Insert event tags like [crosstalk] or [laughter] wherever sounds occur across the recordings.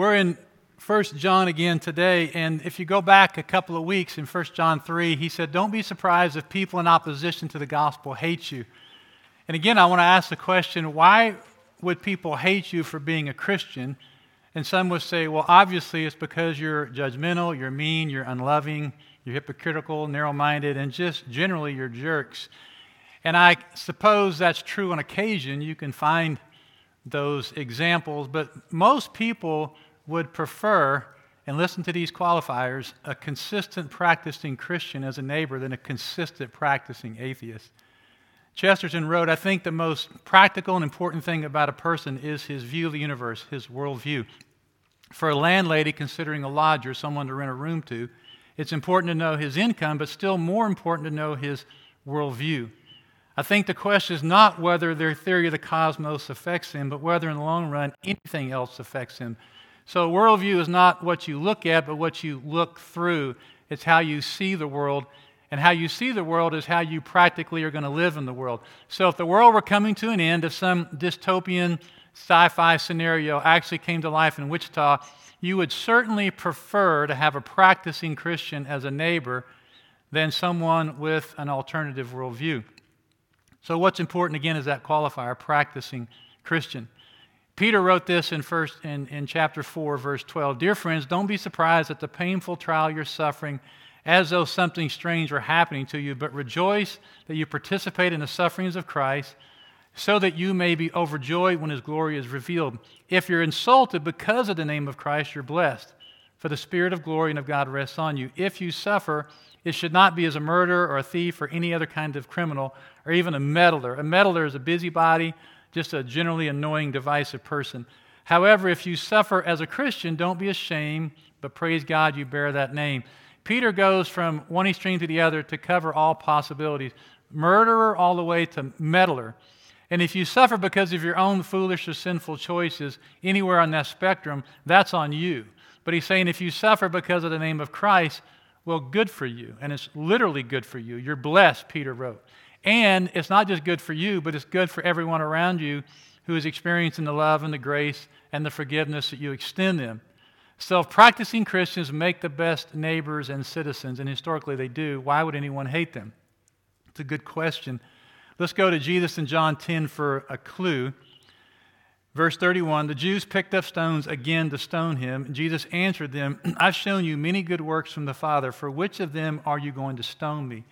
We're in 1 John again today, and if you go back a couple of weeks in 1 John 3, he said, Don't be surprised if people in opposition to the gospel hate you. And again, I want to ask the question why would people hate you for being a Christian? And some would say, well, obviously it's because you're judgmental, you're mean, you're unloving, you're hypocritical, narrow minded, and just generally you're jerks. And I suppose that's true on occasion. You can find those examples, but most people would prefer, and listen to these qualifiers, a consistent practicing Christian as a neighbor than a consistent practicing atheist. Chesterton wrote, I think the most practical and important thing about a person is his view of the universe, his worldview. For a landlady considering a lodger, someone to rent a room to, it's important to know his income, but still more important to know his worldview. I think the question is not whether their theory of the cosmos affects him, but whether in the long run anything else affects him. So, worldview is not what you look at, but what you look through. It's how you see the world, and how you see the world is how you practically are going to live in the world. So, if the world were coming to an end, if some dystopian sci fi scenario actually came to life in Wichita, you would certainly prefer to have a practicing Christian as a neighbor than someone with an alternative worldview. So, what's important again is that qualifier, practicing Christian. Peter wrote this in, first, in, in chapter 4, verse 12 Dear friends, don't be surprised at the painful trial you're suffering as though something strange were happening to you, but rejoice that you participate in the sufferings of Christ, so that you may be overjoyed when his glory is revealed. If you're insulted because of the name of Christ, you're blessed, for the Spirit of glory and of God rests on you. If you suffer, it should not be as a murderer or a thief or any other kind of criminal or even a meddler. A meddler is a busybody, just a generally annoying, divisive person. However, if you suffer as a Christian, don't be ashamed, but praise God you bear that name. Peter goes from one extreme to the other to cover all possibilities murderer all the way to meddler. And if you suffer because of your own foolish or sinful choices anywhere on that spectrum, that's on you. But he's saying if you suffer because of the name of Christ, well, good for you. And it's literally good for you. You're blessed, Peter wrote. And it's not just good for you, but it's good for everyone around you who is experiencing the love and the grace and the forgiveness that you extend them. Self practicing Christians make the best neighbors and citizens, and historically they do. Why would anyone hate them? It's a good question. Let's go to Jesus in John 10 for a clue. Verse 31 The Jews picked up stones again to stone him. Jesus answered them, [clears throat] I've shown you many good works from the Father. For which of them are you going to stone me?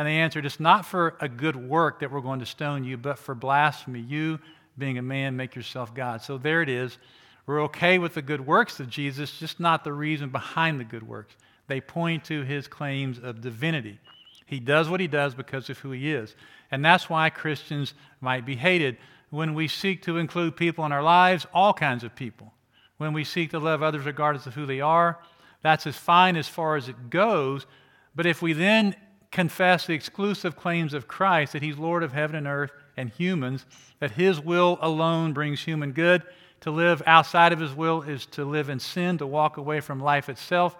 And they answered, It's not for a good work that we're going to stone you, but for blasphemy. You, being a man, make yourself God. So there it is. We're okay with the good works of Jesus, just not the reason behind the good works. They point to his claims of divinity. He does what he does because of who he is. And that's why Christians might be hated when we seek to include people in our lives, all kinds of people. When we seek to love others regardless of who they are, that's as fine as far as it goes. But if we then confess the exclusive claims of Christ that He's Lord of heaven and earth and humans, that His will alone brings human good, to live outside of His will is to live in sin, to walk away from life itself,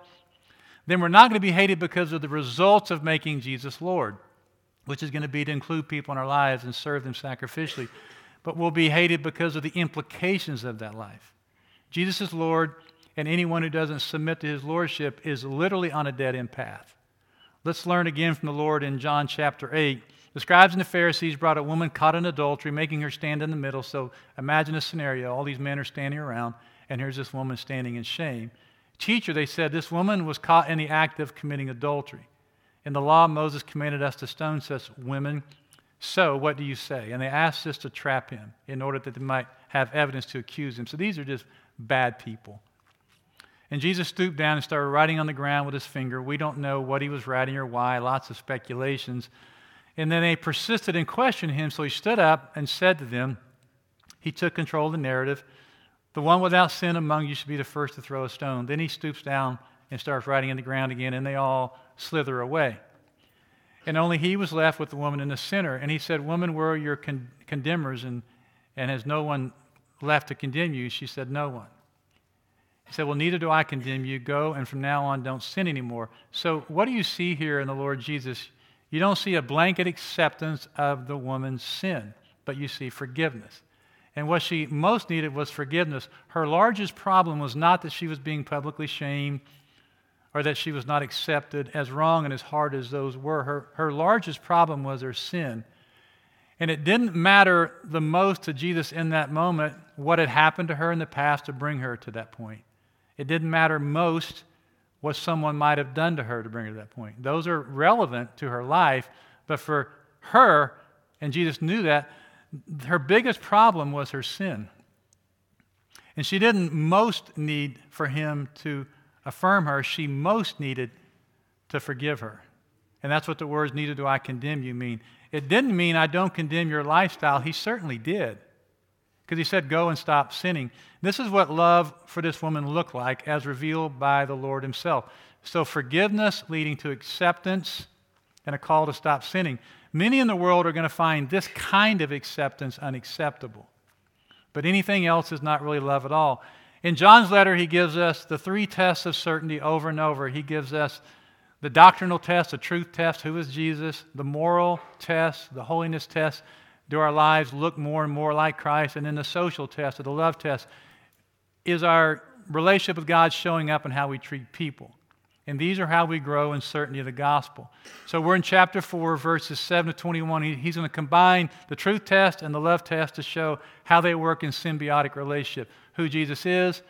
then we're not going to be hated because of the results of making Jesus Lord, which is going to be to include people in our lives and serve them sacrificially but we'll be hated because of the implications of that life. Jesus is Lord, and anyone who doesn't submit to his lordship is literally on a dead end path. Let's learn again from the Lord in John chapter 8. The scribes and the Pharisees brought a woman caught in adultery, making her stand in the middle. So imagine a scenario. All these men are standing around, and here's this woman standing in shame. Teacher, they said, this woman was caught in the act of committing adultery. In the law, Moses commanded us to stone such women so, what do you say? And they asked this to trap him in order that they might have evidence to accuse him. So, these are just bad people. And Jesus stooped down and started writing on the ground with his finger. We don't know what he was writing or why, lots of speculations. And then they persisted in questioning him, so he stood up and said to them, He took control of the narrative. The one without sin among you should be the first to throw a stone. Then he stoops down and starts writing on the ground again, and they all slither away. And only he was left with the woman in the center. And he said, Woman, where are your con- condemners? And, and has no one left to condemn you? She said, No one. He said, Well, neither do I condemn you. Go, and from now on, don't sin anymore. So, what do you see here in the Lord Jesus? You don't see a blanket acceptance of the woman's sin, but you see forgiveness. And what she most needed was forgiveness. Her largest problem was not that she was being publicly shamed or that she was not accepted, as wrong and as hard as those were. Her, her largest problem was her sin. And it didn't matter the most to Jesus in that moment what had happened to her in the past to bring her to that point. It didn't matter most what someone might have done to her to bring her to that point. Those are relevant to her life, but for her, and Jesus knew that, her biggest problem was her sin. And she didn't most need for him to affirm her, she most needed to forgive her. And that's what the words, neither do I condemn you, mean. It didn't mean I don't condemn your lifestyle. He certainly did. Because he said, go and stop sinning. This is what love for this woman looked like as revealed by the Lord himself. So, forgiveness leading to acceptance and a call to stop sinning. Many in the world are going to find this kind of acceptance unacceptable. But anything else is not really love at all. In John's letter, he gives us the three tests of certainty over and over. He gives us the doctrinal test, the truth test, who is Jesus, the moral test, the holiness test, do our lives look more and more like Christ, and then the social test, or the love test, is our relationship with God showing up in how we treat people. And these are how we grow in certainty of the gospel. So we're in chapter 4, verses 7 to 21. he's going to combine the truth test and the love test to show how they work in symbiotic relationship who Jesus is,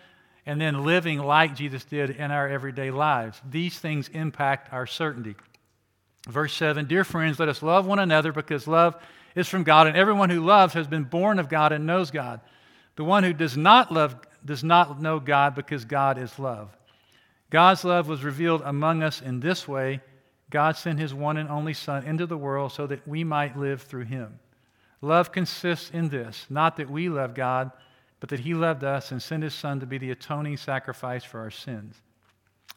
and then living like Jesus did in our everyday lives. These things impact our certainty. Verse 7 Dear friends, let us love one another because love is from God, and everyone who loves has been born of God and knows God. The one who does not love does not know God because God is love. God's love was revealed among us in this way God sent his one and only Son into the world so that we might live through him. Love consists in this not that we love God but that he loved us and sent his Son to be the atoning sacrifice for our sins.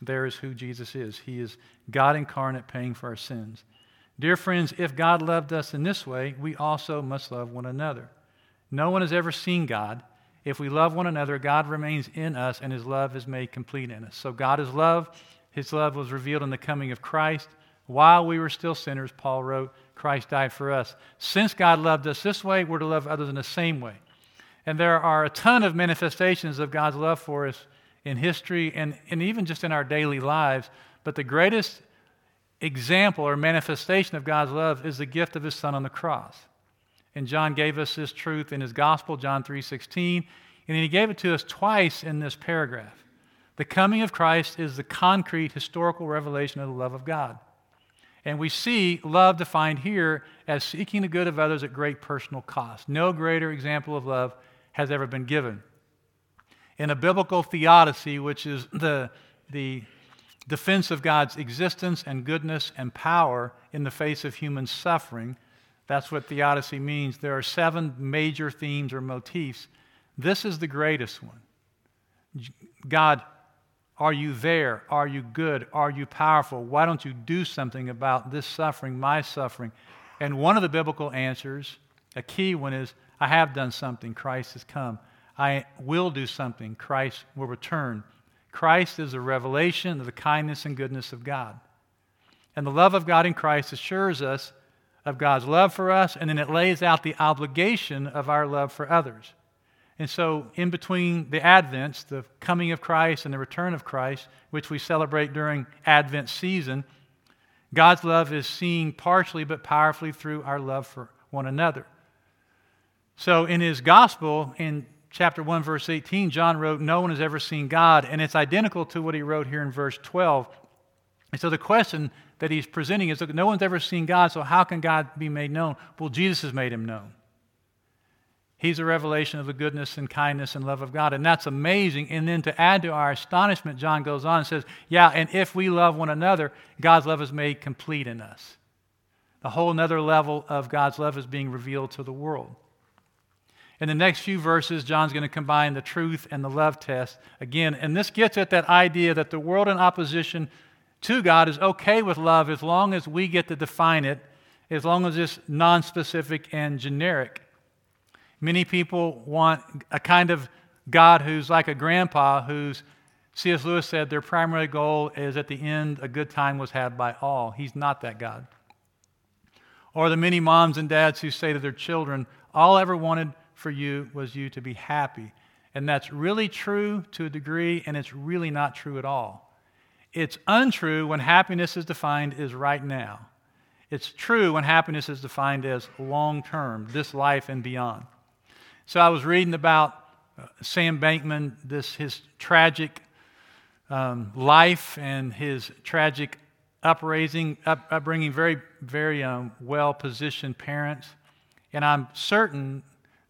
There is who Jesus is. He is God incarnate paying for our sins. Dear friends, if God loved us in this way, we also must love one another. No one has ever seen God. If we love one another, God remains in us and his love is made complete in us. So God is love. His love was revealed in the coming of Christ. While we were still sinners, Paul wrote, Christ died for us. Since God loved us this way, we're to love others in the same way. And there are a ton of manifestations of God's love for us in history and, and even just in our daily lives. But the greatest example or manifestation of God's love is the gift of his son on the cross. And John gave us this truth in his gospel, John 3:16, and he gave it to us twice in this paragraph. The coming of Christ is the concrete historical revelation of the love of God. And we see love defined here as seeking the good of others at great personal cost. No greater example of love has ever been given. In a biblical theodicy, which is the, the defense of God's existence and goodness and power in the face of human suffering, that's what theodicy means. There are seven major themes or motifs. This is the greatest one. God, are you there? Are you good? Are you powerful? Why don't you do something about this suffering, my suffering? And one of the biblical answers, a key one, is I have done something. Christ has come. I will do something. Christ will return. Christ is a revelation of the kindness and goodness of God. And the love of God in Christ assures us of God's love for us, and then it lays out the obligation of our love for others. And so, in between the Advents, the coming of Christ and the return of Christ, which we celebrate during Advent season, God's love is seen partially but powerfully through our love for one another. So in his gospel, in chapter 1, verse 18, John wrote, No one has ever seen God. And it's identical to what he wrote here in verse 12. And so the question that he's presenting is look, no one's ever seen God, so how can God be made known? Well, Jesus has made him known. He's a revelation of the goodness and kindness and love of God. And that's amazing. And then to add to our astonishment, John goes on and says, Yeah, and if we love one another, God's love is made complete in us. A whole another level of God's love is being revealed to the world. In the next few verses, John's going to combine the truth and the love test again. And this gets at that idea that the world in opposition to God is okay with love as long as we get to define it, as long as it's non-specific and generic. Many people want a kind of God who's like a grandpa who's, C.S. Lewis said, their primary goal is at the end, a good time was had by all. He's not that God. Or the many moms and dads who say to their children, all I ever wanted for you was you to be happy. And that's really true to a degree, and it's really not true at all. It's untrue when happiness is defined as right now. It's true when happiness is defined as long term, this life and beyond. So I was reading about uh, Sam Bankman, this his tragic um, life and his tragic upraising, up, upbringing, very, very um, well positioned parents. And I'm certain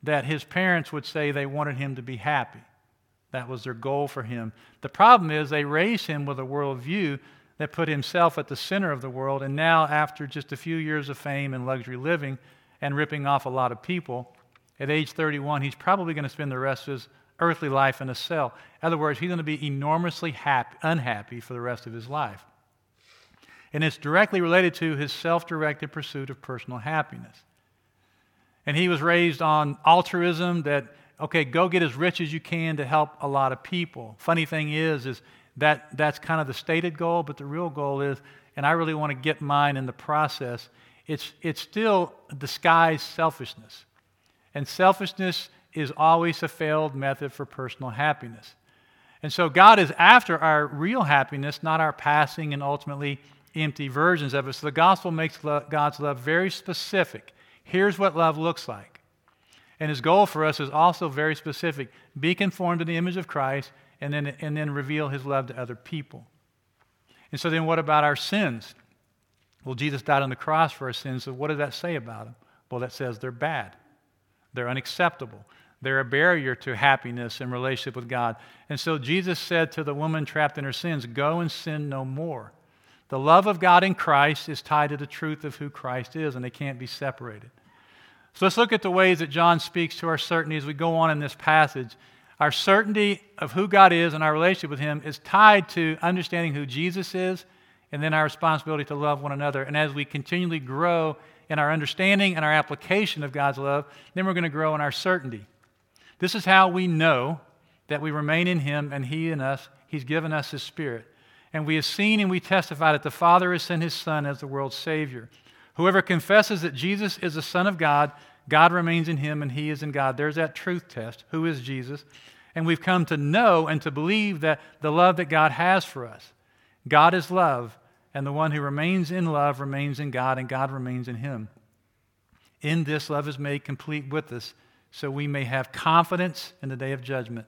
that his parents would say they wanted him to be happy. That was their goal for him. The problem is they raised him with a worldview that put himself at the center of the world. And now, after just a few years of fame and luxury living and ripping off a lot of people, at age 31, he's probably going to spend the rest of his earthly life in a cell. In other words, he's going to be enormously happy, unhappy for the rest of his life. And it's directly related to his self directed pursuit of personal happiness. And he was raised on altruism that, okay, go get as rich as you can to help a lot of people. Funny thing is, is that that's kind of the stated goal, but the real goal is, and I really want to get mine in the process, it's, it's still disguised selfishness. And selfishness is always a failed method for personal happiness. And so God is after our real happiness, not our passing and ultimately empty versions of it. So the gospel makes God's love very specific. Here's what love looks like. And his goal for us is also very specific be conformed to the image of Christ and then, and then reveal his love to other people. And so then, what about our sins? Well, Jesus died on the cross for our sins, so what does that say about them? Well, that says they're bad, they're unacceptable. They're a barrier to happiness and relationship with God. And so Jesus said to the woman trapped in her sins, Go and sin no more. The love of God in Christ is tied to the truth of who Christ is, and they can't be separated. So let's look at the ways that John speaks to our certainty as we go on in this passage. Our certainty of who God is and our relationship with Him is tied to understanding who Jesus is and then our responsibility to love one another. And as we continually grow in our understanding and our application of God's love, then we're going to grow in our certainty. This is how we know that we remain in Him and He in us. He's given us His Spirit. And we have seen and we testify that the Father has sent his Son as the world's Savior. Whoever confesses that Jesus is the Son of God, God remains in him and he is in God. There's that truth test. Who is Jesus? And we've come to know and to believe that the love that God has for us. God is love, and the one who remains in love remains in God, and God remains in him. In this, love is made complete with us, so we may have confidence in the day of judgment.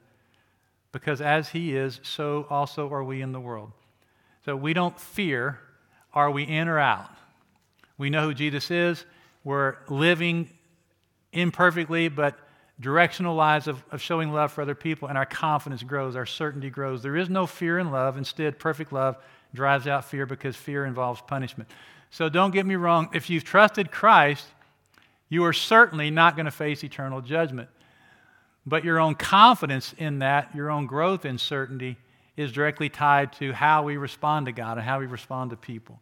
Because as he is, so also are we in the world. So we don't fear are we in or out. We know who Jesus is. We're living imperfectly, but directional lives of, of showing love for other people, and our confidence grows, our certainty grows. There is no fear in love. Instead, perfect love drives out fear because fear involves punishment. So don't get me wrong. If you've trusted Christ, you are certainly not going to face eternal judgment. But your own confidence in that, your own growth in certainty, is directly tied to how we respond to God and how we respond to people.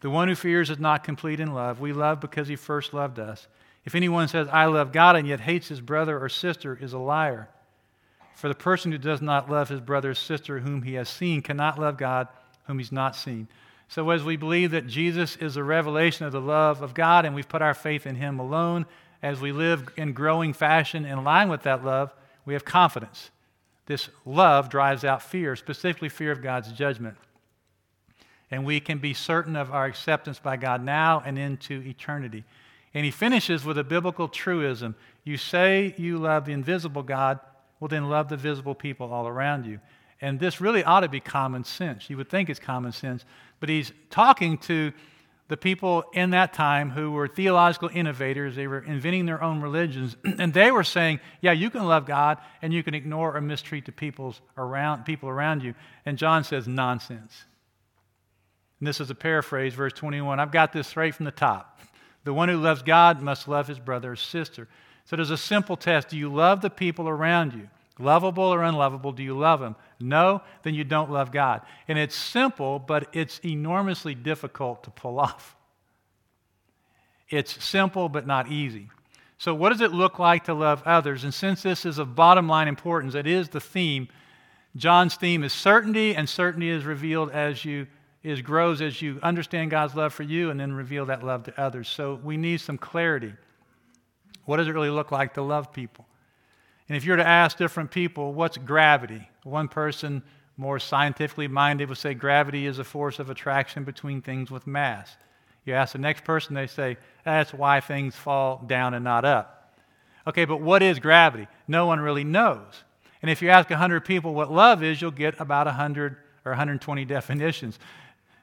The one who fears is not complete in love. We love because he first loved us. If anyone says, I love God, and yet hates his brother or sister, is a liar. For the person who does not love his brother or sister whom he has seen cannot love God whom he's not seen. So, as we believe that Jesus is a revelation of the love of God and we've put our faith in him alone, as we live in growing fashion in line with that love, we have confidence this love drives out fear, specifically fear of God's judgment. And we can be certain of our acceptance by God now and into eternity. And he finishes with a biblical truism. You say you love the invisible God, well, then love the visible people all around you. And this really ought to be common sense. You would think it's common sense, but he's talking to the people in that time who were theological innovators. They were inventing their own religions. [clears throat] And they were saying, yeah, you can love God and you can ignore or mistreat the people's around, people around you. And John says, nonsense. And this is a paraphrase, verse 21. I've got this straight from the top. The one who loves God must love his brother or sister. So there's a simple test. Do you love the people around you? Lovable or unlovable, do you love them? No, then you don't love God. And it's simple, but it's enormously difficult to pull off. It's simple, but not easy. So, what does it look like to love others? And since this is of bottom line importance, it is the theme. John's theme is certainty, and certainty is revealed as you is grows as you understand God's love for you and then reveal that love to others. So we need some clarity. What does it really look like to love people? And if you were to ask different people, what's gravity? One person, more scientifically minded, would say gravity is a force of attraction between things with mass. You ask the next person, they say, that's why things fall down and not up. Okay, but what is gravity? No one really knows. And if you ask 100 people what love is, you'll get about 100 or 120 [laughs] definitions.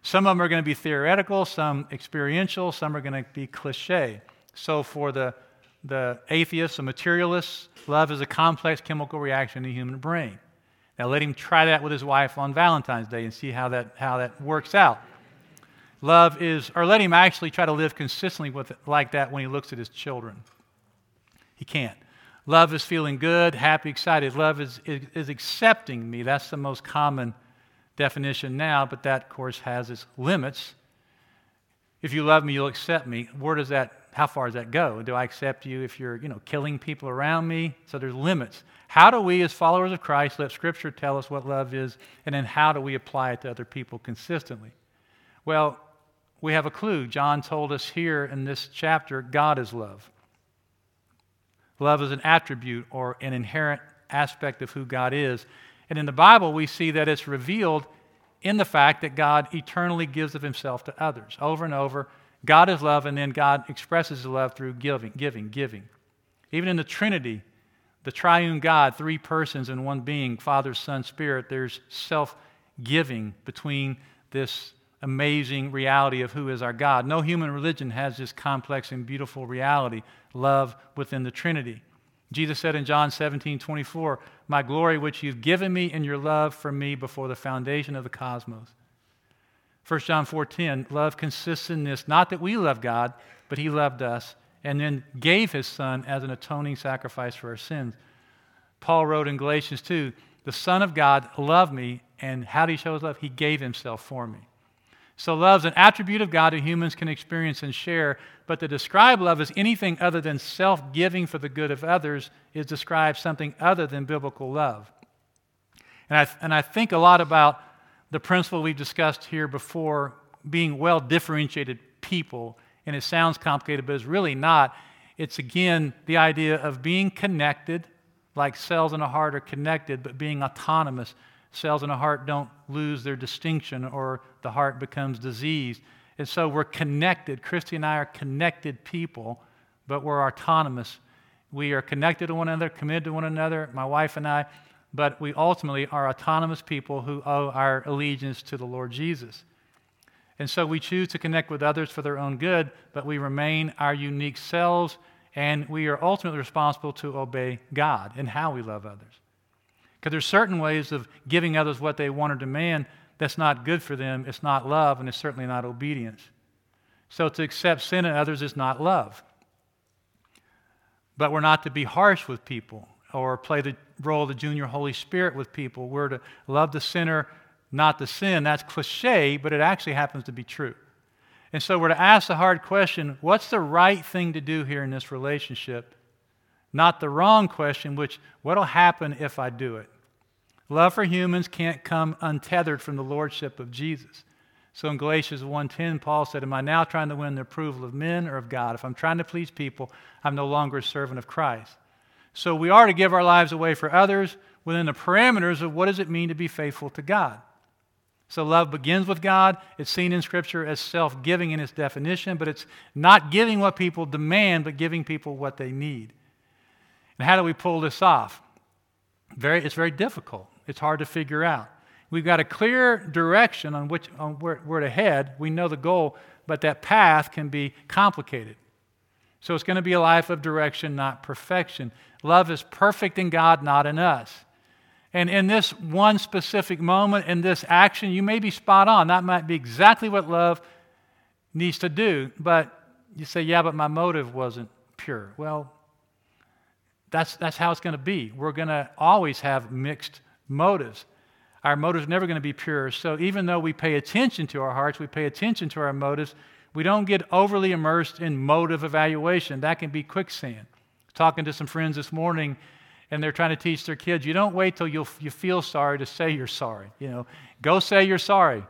Some of them are going to be theoretical, some experiential, some are going to be cliche. So for the, the atheists, the materialists, love is a complex chemical reaction in the human brain. Now let him try that with his wife on Valentine's Day and see how that, how that works out. Love is, or let him actually try to live consistently with it like that when he looks at his children. He can't. Love is feeling good, happy, excited. Love is, is, is accepting me. That's the most common definition now, but that, of course, has its limits. If you love me, you'll accept me. Where does that, how far does that go? Do I accept you if you're, you know, killing people around me? So there's limits. How do we, as followers of Christ, let Scripture tell us what love is, and then how do we apply it to other people consistently? Well, we have a clue. John told us here in this chapter God is love. Love is an attribute or an inherent aspect of who God is. And in the Bible, we see that it's revealed in the fact that God eternally gives of himself to others. Over and over, God is love, and then God expresses his love through giving, giving, giving. Even in the Trinity, the triune God, three persons in one being, Father, Son, Spirit, there's self giving between this amazing reality of who is our God. No human religion has this complex and beautiful reality, love within the Trinity. Jesus said in John 17, 24, My glory which you've given me in your love for me before the foundation of the cosmos. 1 John 4:10, love consists in this, not that we love God, but he loved us and then gave his son as an atoning sacrifice for our sins. Paul wrote in Galatians 2, the Son of God loved me, and how did he show his love? He gave himself for me. So, love's an attribute of God that humans can experience and share, but to describe love as anything other than self giving for the good of others is describe something other than biblical love. And I, and I think a lot about the principle we've discussed here before being well differentiated people, and it sounds complicated, but it's really not. It's again the idea of being connected, like cells in a heart are connected, but being autonomous cells in a heart don't lose their distinction or the heart becomes diseased. And so we're connected. Christy and I are connected people, but we're autonomous. We are connected to one another, committed to one another, my wife and I, but we ultimately are autonomous people who owe our allegiance to the Lord Jesus. And so we choose to connect with others for their own good, but we remain our unique selves, and we are ultimately responsible to obey God in how we love others. Because there's certain ways of giving others what they want or demand that's not good for them. It's not love, and it's certainly not obedience. So to accept sin in others is not love. But we're not to be harsh with people or play the role of the junior Holy Spirit with people. We're to love the sinner, not the sin. That's cliche, but it actually happens to be true. And so we're to ask the hard question what's the right thing to do here in this relationship? not the wrong question, which, what'll happen if I do it? Love for humans can't come untethered from the lordship of Jesus. So in Galatians 1:10, Paul said, Am I now trying to win the approval of men or of God? If I'm trying to please people, I'm no longer a servant of Christ. So we are to give our lives away for others within the parameters of what does it mean to be faithful to God. So love begins with God. It's seen in Scripture as self giving in its definition, but it's not giving what people demand, but giving people what they need. And how do we pull this off? Very, it's very difficult. It's hard to figure out. We've got a clear direction on, which, on where, where to head. We know the goal, but that path can be complicated. So it's going to be a life of direction, not perfection. Love is perfect in God, not in us. And in this one specific moment, in this action, you may be spot on. That might be exactly what love needs to do. But you say, yeah, but my motive wasn't pure. Well, that's, that's how it's going to be. We're going to always have mixed motives. Our motives never going to be pure. So even though we pay attention to our hearts, we pay attention to our motives, we don't get overly immersed in motive evaluation. That can be quicksand. Talking to some friends this morning, and they're trying to teach their kids, you don't wait till you you feel sorry to say you're sorry. You know, go say you're sorry.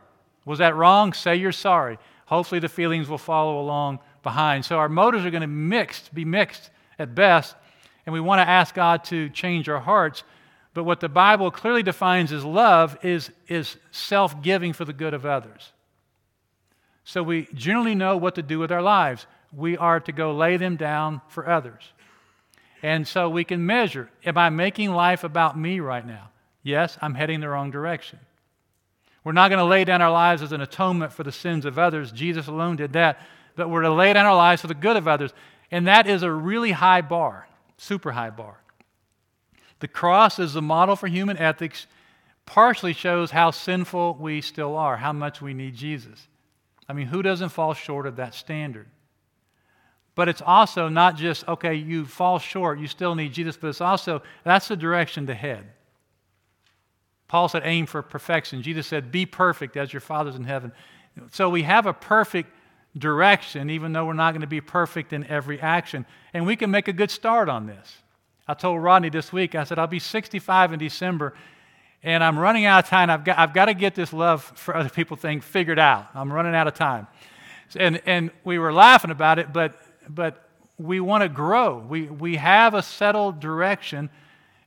Was that wrong? Say you're sorry. Hopefully the feelings will follow along behind. So our motives are going to mixed, be mixed at best. And we want to ask God to change our hearts. But what the Bible clearly defines as love is, is self giving for the good of others. So we generally know what to do with our lives. We are to go lay them down for others. And so we can measure am I making life about me right now? Yes, I'm heading the wrong direction. We're not going to lay down our lives as an atonement for the sins of others. Jesus alone did that. But we're to lay down our lives for the good of others. And that is a really high bar, super high bar. The cross is the model for human ethics, partially shows how sinful we still are, how much we need Jesus. I mean, who doesn't fall short of that standard? But it's also not just, okay, you fall short, you still need Jesus, but it's also, that's the direction to head. Paul said, aim for perfection. Jesus said, be perfect as your Father's in heaven. So we have a perfect direction, even though we're not going to be perfect in every action. And we can make a good start on this. I told Rodney this week, I said, I'll be 65 in December, and I'm running out of time. I've got, I've got to get this love for other people thing figured out. I'm running out of time. And, and we were laughing about it, but but we want to grow. We, we have a settled direction,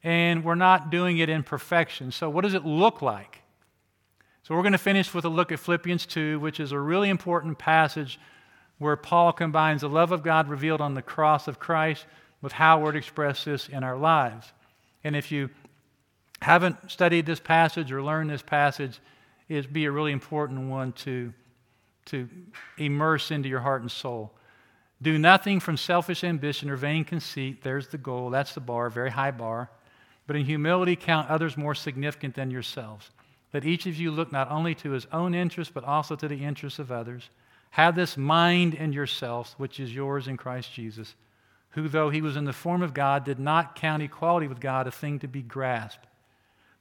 and we're not doing it in perfection. So, what does it look like? So, we're going to finish with a look at Philippians 2, which is a really important passage where Paul combines the love of God revealed on the cross of Christ with how we're to express this in our lives. And if you haven't studied this passage or learned this passage, it'd be a really important one to, to immerse into your heart and soul. Do nothing from selfish ambition or vain conceit. There's the goal. That's the bar, very high bar. But in humility, count others more significant than yourselves. Let each of you look not only to his own interests, but also to the interests of others. Have this mind in yourselves, which is yours in Christ Jesus, who, though he was in the form of God, did not count equality with God a thing to be grasped.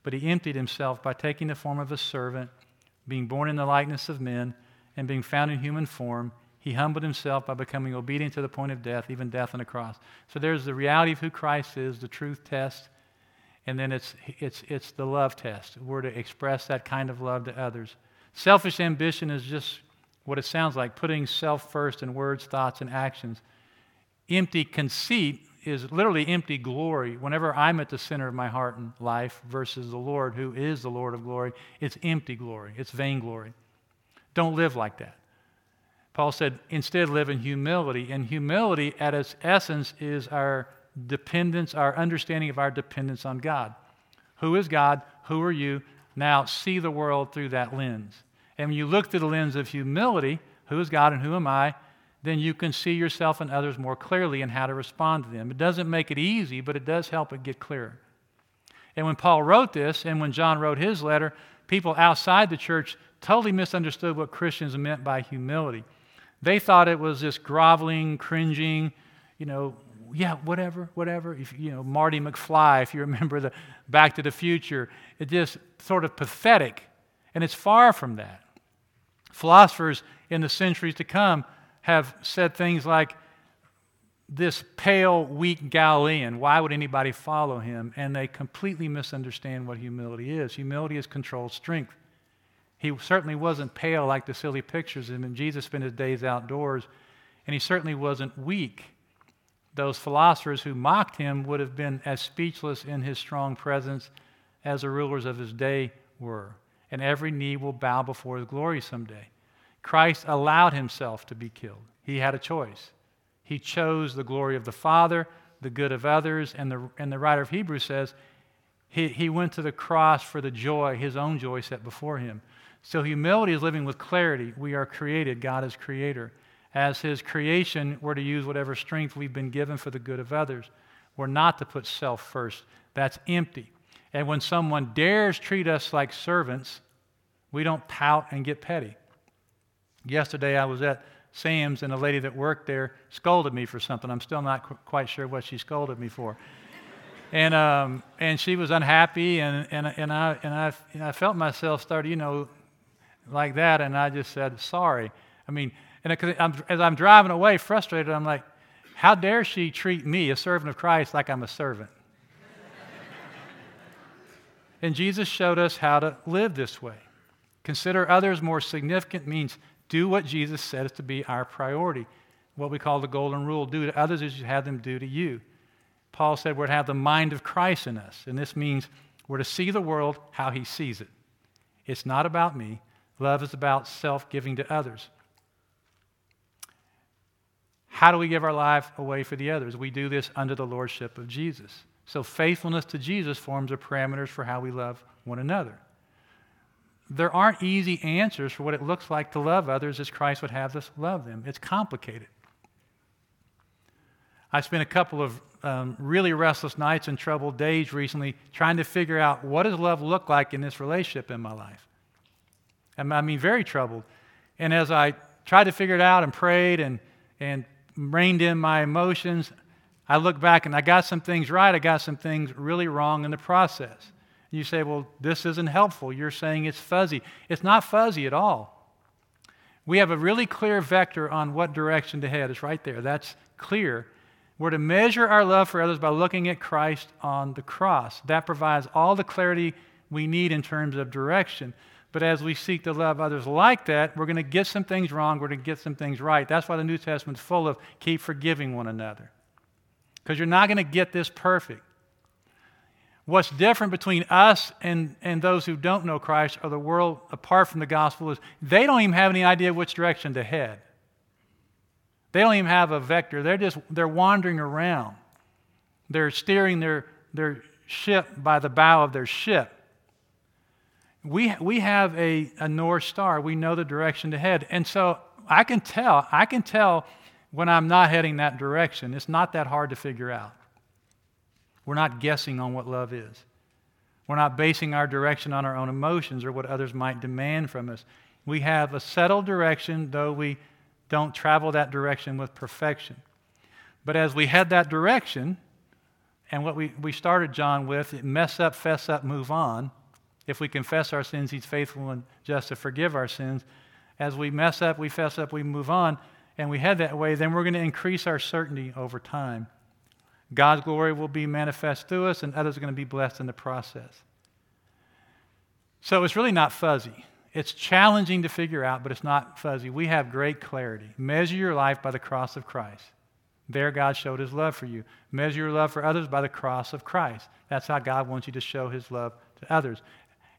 But he emptied himself by taking the form of a servant, being born in the likeness of men, and being found in human form he humbled himself by becoming obedient to the point of death, even death on the cross. So there's the reality of who Christ is, the truth test, and then it's, it's, it's the love test. We're to express that kind of love to others. Selfish ambition is just what it sounds like putting self first in words, thoughts, and actions. Empty conceit is literally empty glory. Whenever I'm at the center of my heart and life versus the Lord, who is the Lord of glory, it's empty glory, it's vainglory. Don't live like that. Paul said, instead live in humility. And humility, at its essence, is our dependence, our understanding of our dependence on God. Who is God? Who are you? Now see the world through that lens. And when you look through the lens of humility, who is God and who am I? Then you can see yourself and others more clearly and how to respond to them. It doesn't make it easy, but it does help it get clearer. And when Paul wrote this, and when John wrote his letter, people outside the church totally misunderstood what Christians meant by humility. They thought it was this groveling, cringing, you know, yeah, whatever, whatever. If, you know, Marty McFly, if you remember the Back to the Future, it just sort of pathetic. And it's far from that. Philosophers in the centuries to come have said things like, this pale, weak Galilean, why would anybody follow him? And they completely misunderstand what humility is. Humility is controlled strength. He certainly wasn't pale like the silly pictures of him. Jesus spent his days outdoors, and he certainly wasn't weak. Those philosophers who mocked him would have been as speechless in his strong presence as the rulers of his day were. And every knee will bow before his glory someday. Christ allowed himself to be killed. He had a choice. He chose the glory of the Father, the good of others, and the, and the writer of Hebrews says he, he went to the cross for the joy, his own joy set before him. So humility is living with clarity. We are created, God is creator. As his creation, we're to use whatever strength we've been given for the good of others. We're not to put self first. That's empty. And when someone dares treat us like servants, we don't pout and get petty. Yesterday I was at Sam's and a lady that worked there scolded me for something. I'm still not qu- quite sure what she scolded me for. [laughs] and, um, and she was unhappy, and, and, and, I, and, I, and I felt myself start, you know, like that, and I just said, sorry. I mean, and I'm, as I'm driving away frustrated, I'm like, how dare she treat me, a servant of Christ, like I'm a servant? [laughs] and Jesus showed us how to live this way. Consider others more significant means do what Jesus says to be our priority. what we call the golden rule do to others as you have them do to you. Paul said we're to have the mind of Christ in us, and this means we're to see the world how he sees it. It's not about me. Love is about self giving to others. How do we give our life away for the others? We do this under the lordship of Jesus. So, faithfulness to Jesus forms the parameters for how we love one another. There aren't easy answers for what it looks like to love others as Christ would have us love them. It's complicated. I spent a couple of um, really restless nights and troubled days recently trying to figure out what does love look like in this relationship in my life. I mean, very troubled. And as I tried to figure it out and prayed and, and reined in my emotions, I look back and I got some things right, I got some things really wrong in the process. And You say, well, this isn't helpful. You're saying it's fuzzy. It's not fuzzy at all. We have a really clear vector on what direction to head. It's right there. That's clear. We're to measure our love for others by looking at Christ on the cross. That provides all the clarity we need in terms of direction. But as we seek to love others like that, we're going to get some things wrong, we're going to get some things right. That's why the New Testament's full of keep forgiving one another. Because you're not going to get this perfect. What's different between us and, and those who don't know Christ or the world apart from the gospel is they don't even have any idea which direction to head. They don't even have a vector. They're just they're wandering around. They're steering their, their ship by the bow of their ship. We, we have a, a North Star. We know the direction to head. And so I can tell, I can tell when I'm not heading that direction. It's not that hard to figure out. We're not guessing on what love is. We're not basing our direction on our own emotions or what others might demand from us. We have a settled direction, though we don't travel that direction with perfection. But as we head that direction, and what we, we started John with, mess up, fess up, move on. If we confess our sins, he's faithful and just to forgive our sins. As we mess up, we fess up, we move on, and we head that way, then we're going to increase our certainty over time. God's glory will be manifest through us, and others are going to be blessed in the process. So it's really not fuzzy. It's challenging to figure out, but it's not fuzzy. We have great clarity. Measure your life by the cross of Christ. There, God showed his love for you. Measure your love for others by the cross of Christ. That's how God wants you to show his love to others.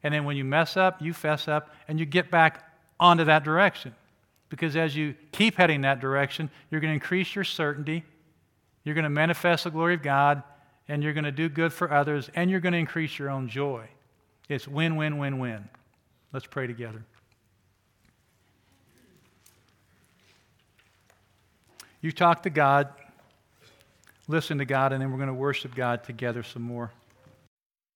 And then when you mess up, you fess up, and you get back onto that direction. Because as you keep heading that direction, you're going to increase your certainty you're going to manifest the glory of God, and you're going to do good for others, and you're going to increase your own joy. It's win, win, win, win. Let's pray together. You talk to God, listen to God, and then we're going to worship God together some more.